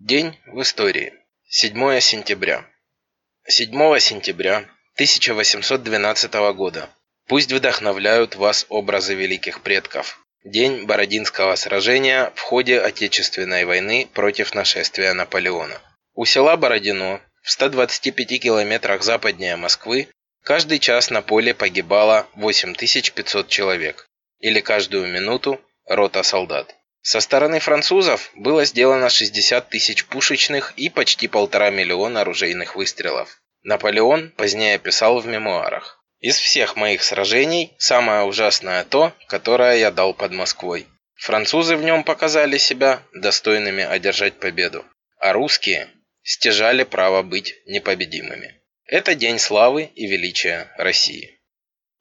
День в истории. 7 сентября. 7 сентября 1812 года. Пусть вдохновляют вас образы великих предков. День Бородинского сражения в ходе Отечественной войны против нашествия Наполеона. У села Бородино, в 125 километрах западнее Москвы, каждый час на поле погибало 8500 человек, или каждую минуту рота солдат. Со стороны французов было сделано 60 тысяч пушечных и почти полтора миллиона оружейных выстрелов. Наполеон позднее писал в мемуарах. Из всех моих сражений самое ужасное то, которое я дал под Москвой. Французы в нем показали себя достойными одержать победу, а русские стяжали право быть непобедимыми. Это день славы и величия России.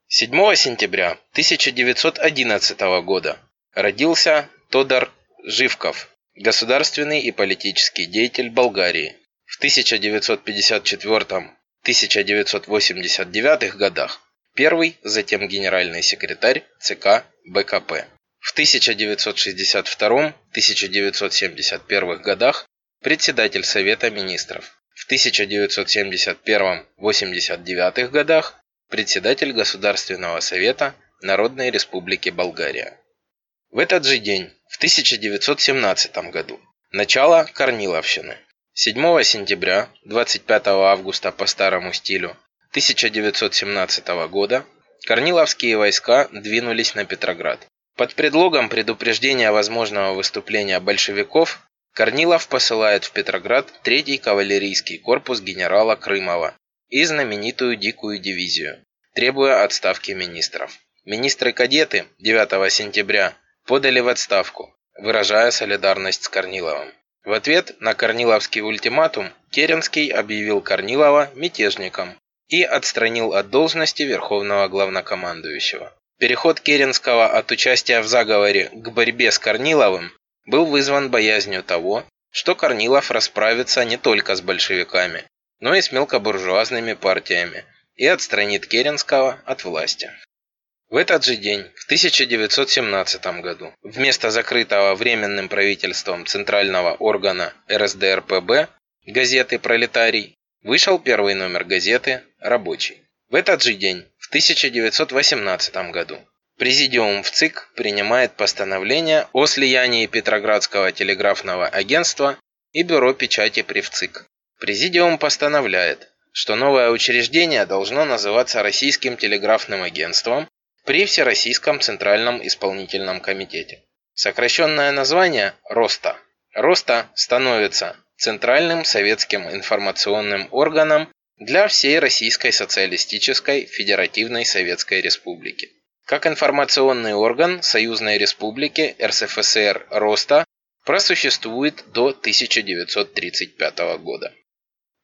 7 сентября 1911 года родился Тодор Живков, государственный и политический деятель Болгарии. В 1954-1989 годах первый, затем генеральный секретарь ЦК БКП. В 1962-1971 годах председатель Совета министров. В 1971-89 годах председатель Государственного совета Народной Республики Болгария. В этот же день, в 1917 году, начало Корниловщины. 7 сентября, 25 августа по старому стилю 1917 года Корниловские войска двинулись на Петроград. Под предлогом предупреждения возможного выступления большевиков Корнилов посылает в Петроград 3-й кавалерийский корпус генерала Крымова и знаменитую Дикую дивизию, требуя отставки министров. Министры-кадеты 9 сентября подали в отставку, выражая солидарность с Корниловым. В ответ на Корниловский ультиматум Керенский объявил Корнилова мятежником и отстранил от должности верховного главнокомандующего. Переход Керенского от участия в заговоре к борьбе с Корниловым был вызван боязнью того, что Корнилов расправится не только с большевиками, но и с мелкобуржуазными партиями и отстранит Керенского от власти. В этот же день, в 1917 году, вместо закрытого Временным правительством Центрального органа РСДРПб газеты «Пролетарий» вышел первый номер газеты «Рабочий». В этот же день, в 1918 году, Президиум в ЦИК принимает постановление о слиянии Петроградского телеграфного агентства и Бюро печати при ВЦИК. Президиум постановляет, что новое учреждение должно называться Российским телеграфным агентством при Всероссийском Центральном Исполнительном Комитете. Сокращенное название – РОСТА. РОСТА становится Центральным Советским информационным органом для всей Российской Социалистической Федеративной Советской Республики. Как информационный орган Союзной Республики РСФСР РОСТА просуществует до 1935 года.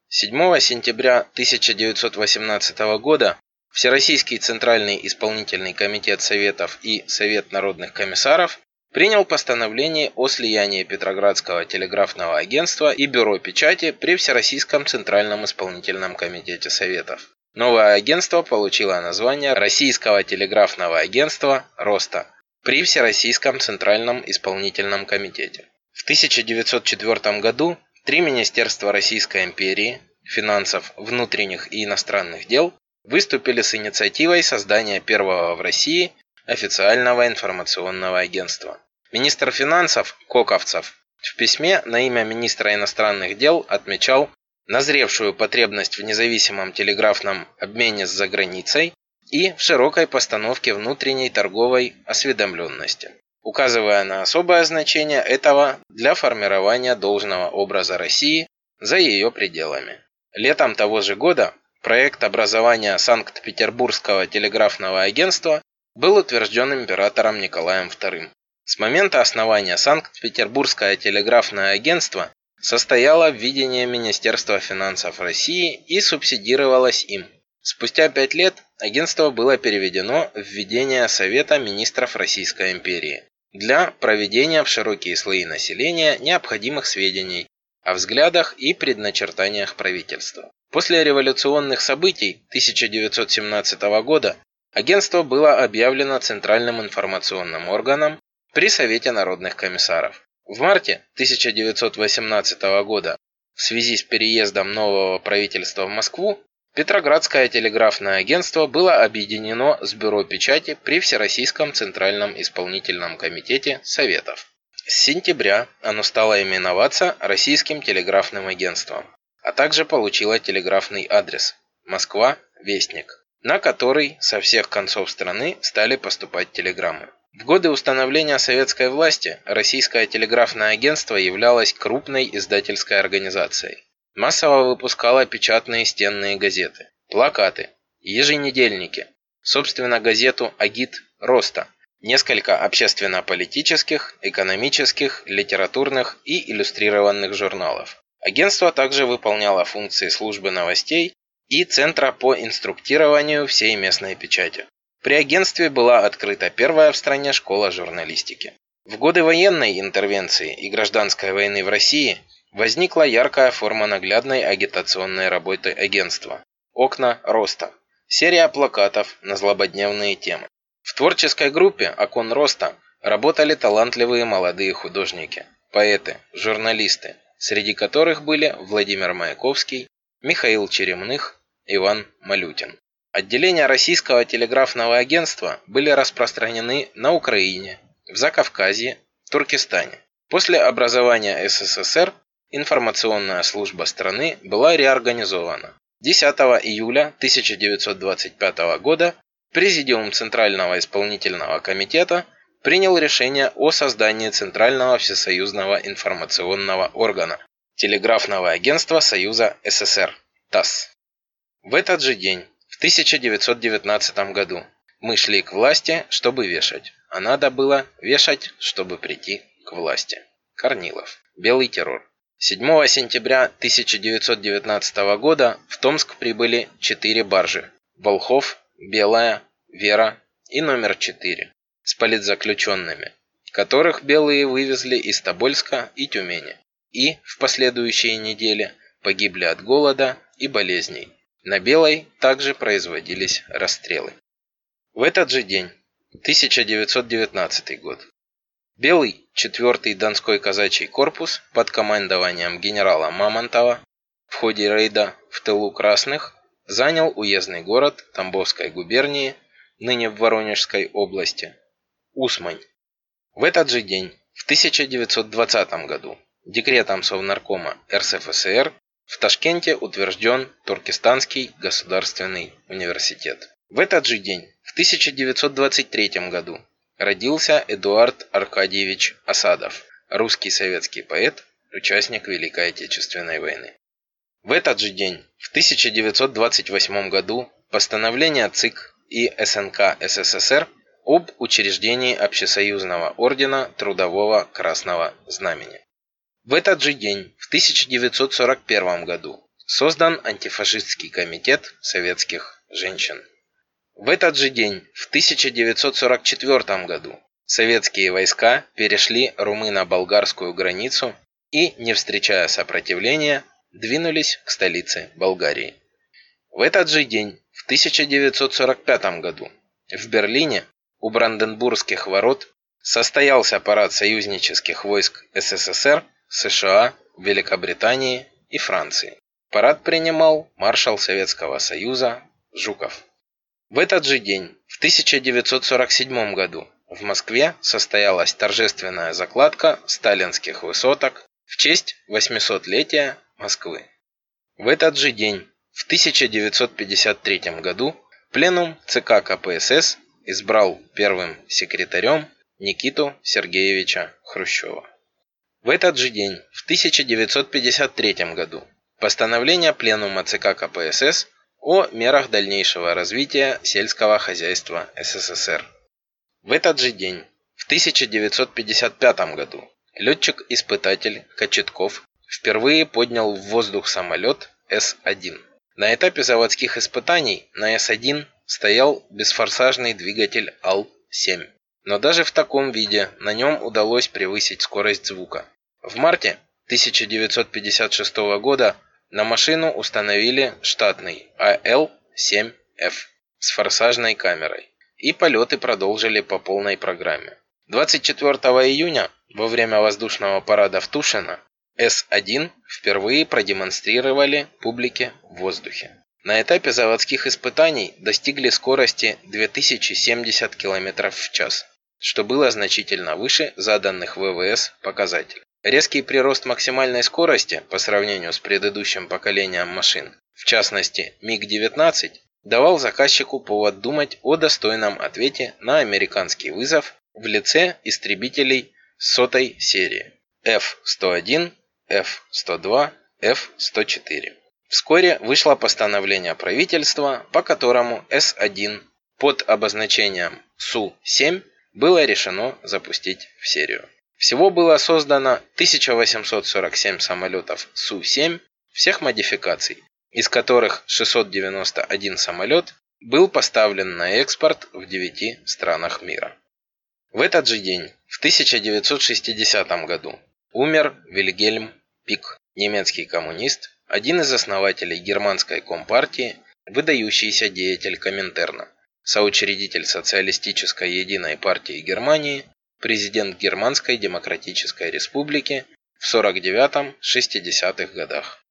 7 сентября 1918 года Всероссийский Центральный Исполнительный Комитет Советов и Совет Народных Комиссаров принял постановление о слиянии Петроградского телеграфного агентства и Бюро печати при Всероссийском Центральном Исполнительном Комитете Советов. Новое агентство получило название Российского телеграфного агентства «Роста» при Всероссийском Центральном Исполнительном Комитете. В 1904 году три министерства Российской империи – финансов, внутренних и иностранных дел выступили с инициативой создания первого в России официального информационного агентства. Министр финансов Коковцев в письме на имя министра иностранных дел отмечал назревшую потребность в независимом телеграфном обмене с заграницей и в широкой постановке внутренней торговой осведомленности, указывая на особое значение этого для формирования должного образа России за ее пределами. Летом того же года Проект образования Санкт-Петербургского телеграфного агентства был утвержден императором Николаем II. С момента основания Санкт-Петербургское телеграфное агентство состояло в видении Министерства финансов России и субсидировалось им. Спустя пять лет агентство было переведено в ведение Совета министров Российской империи для проведения в широкие слои населения необходимых сведений о взглядах и предначертаниях правительства. После революционных событий 1917 года агентство было объявлено Центральным информационным органом при Совете народных комиссаров. В марте 1918 года в связи с переездом нового правительства в Москву Петроградское телеграфное агентство было объединено с Бюро печати при Всероссийском Центральном исполнительном комитете Советов. С сентября оно стало именоваться Российским телеграфным агентством, а также получило телеграфный адрес Москва, Вестник, на который со всех концов страны стали поступать телеграммы. В годы установления советской власти Российское телеграфное агентство являлось крупной издательской организацией. Массово выпускало печатные стенные газеты, плакаты, еженедельники, собственно газету «Агит Роста», несколько общественно-политических, экономических, литературных и иллюстрированных журналов. Агентство также выполняло функции службы новостей и Центра по инструктированию всей местной печати. При агентстве была открыта первая в стране школа журналистики. В годы военной интервенции и гражданской войны в России возникла яркая форма наглядной агитационной работы агентства «Окна роста». Серия плакатов на злободневные темы. В творческой группе «Окон роста» работали талантливые молодые художники, поэты, журналисты, среди которых были Владимир Маяковский, Михаил Черемных, Иван Малютин. Отделения Российского телеграфного агентства были распространены на Украине, в Закавказье, Туркестане. После образования СССР информационная служба страны была реорганизована. 10 июля 1925 года Президиум Центрального исполнительного комитета принял решение о создании Центрального всесоюзного информационного органа Телеграфного агентства Союза СССР ТАСС. В этот же день в 1919 году мы шли к власти, чтобы вешать, а надо было вешать, чтобы прийти к власти. Корнилов. Белый террор. 7 сентября 1919 года в Томск прибыли четыре баржи. Волхов, Белая, Вера и номер 4 с политзаключенными, которых белые вывезли из Тобольска и Тюмени. И в последующие недели погибли от голода и болезней. На Белой также производились расстрелы. В этот же день, 1919 год, Белый 4-й Донской казачий корпус под командованием генерала Мамонтова в ходе рейда в тылу Красных занял уездный город Тамбовской губернии, ныне в Воронежской области, Усмань. В этот же день, в 1920 году, декретом Совнаркома РСФСР в Ташкенте утвержден Туркестанский государственный университет. В этот же день, в 1923 году, родился Эдуард Аркадьевич Осадов, русский советский поэт, участник Великой Отечественной войны. В этот же день, в 1928 году, постановление ЦИК и СНК СССР об учреждении Общесоюзного ордена Трудового Красного Знамени. В этот же день, в 1941 году, создан антифашистский комитет советских женщин. В этот же день, в 1944 году, советские войска перешли румыно-болгарскую границу и, не встречая сопротивления, двинулись к столице Болгарии. В этот же день, в 1945 году, в Берлине у Бранденбургских ворот состоялся парад союзнических войск СССР США, Великобритании и Франции. Парад принимал маршал Советского Союза Жуков. В этот же день, в 1947 году, в Москве состоялась торжественная закладка сталинских высоток в честь 800-летия Москвы. В этот же день, в 1953 году, пленум ЦК КПСС избрал первым секретарем Никиту Сергеевича Хрущева. В этот же день, в 1953 году, постановление Пленума ЦК КПСС о мерах дальнейшего развития сельского хозяйства СССР. В этот же день, в 1955 году, летчик-испытатель Кочетков впервые поднял в воздух самолет С-1. На этапе заводских испытаний на С-1 стоял бесфорсажный двигатель АЛ-7. Но даже в таком виде на нем удалось превысить скорость звука. В марте 1956 года на машину установили штатный АЛ-7Ф с форсажной камерой, и полеты продолжили по полной программе. 24 июня во время воздушного парада в Тушино С-1 впервые продемонстрировали публике в воздухе. На этапе заводских испытаний достигли скорости 2070 км в час, что было значительно выше заданных ВВС показателей. Резкий прирост максимальной скорости по сравнению с предыдущим поколением машин, в частности МиГ-19, давал заказчику повод думать о достойном ответе на американский вызов в лице истребителей сотой серии F-101, F-102, F-104. Вскоре вышло постановление правительства, по которому С-1 под обозначением Су-7 было решено запустить в серию. Всего было создано 1847 самолетов Су-7 всех модификаций, из которых 691 самолет был поставлен на экспорт в 9 странах мира. В этот же день, в 1960 году, умер Вильгельм Пик, немецкий коммунист, один из основателей германской компартии, выдающийся деятель Коминтерна, соучредитель социалистической единой партии Германии, президент Германской демократической республики в 49-60-х годах.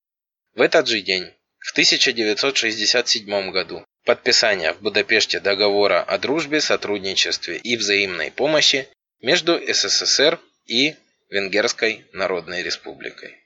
В этот же день, в 1967 году, подписание в Будапеште договора о дружбе, сотрудничестве и взаимной помощи между СССР и Венгерской Народной Республикой.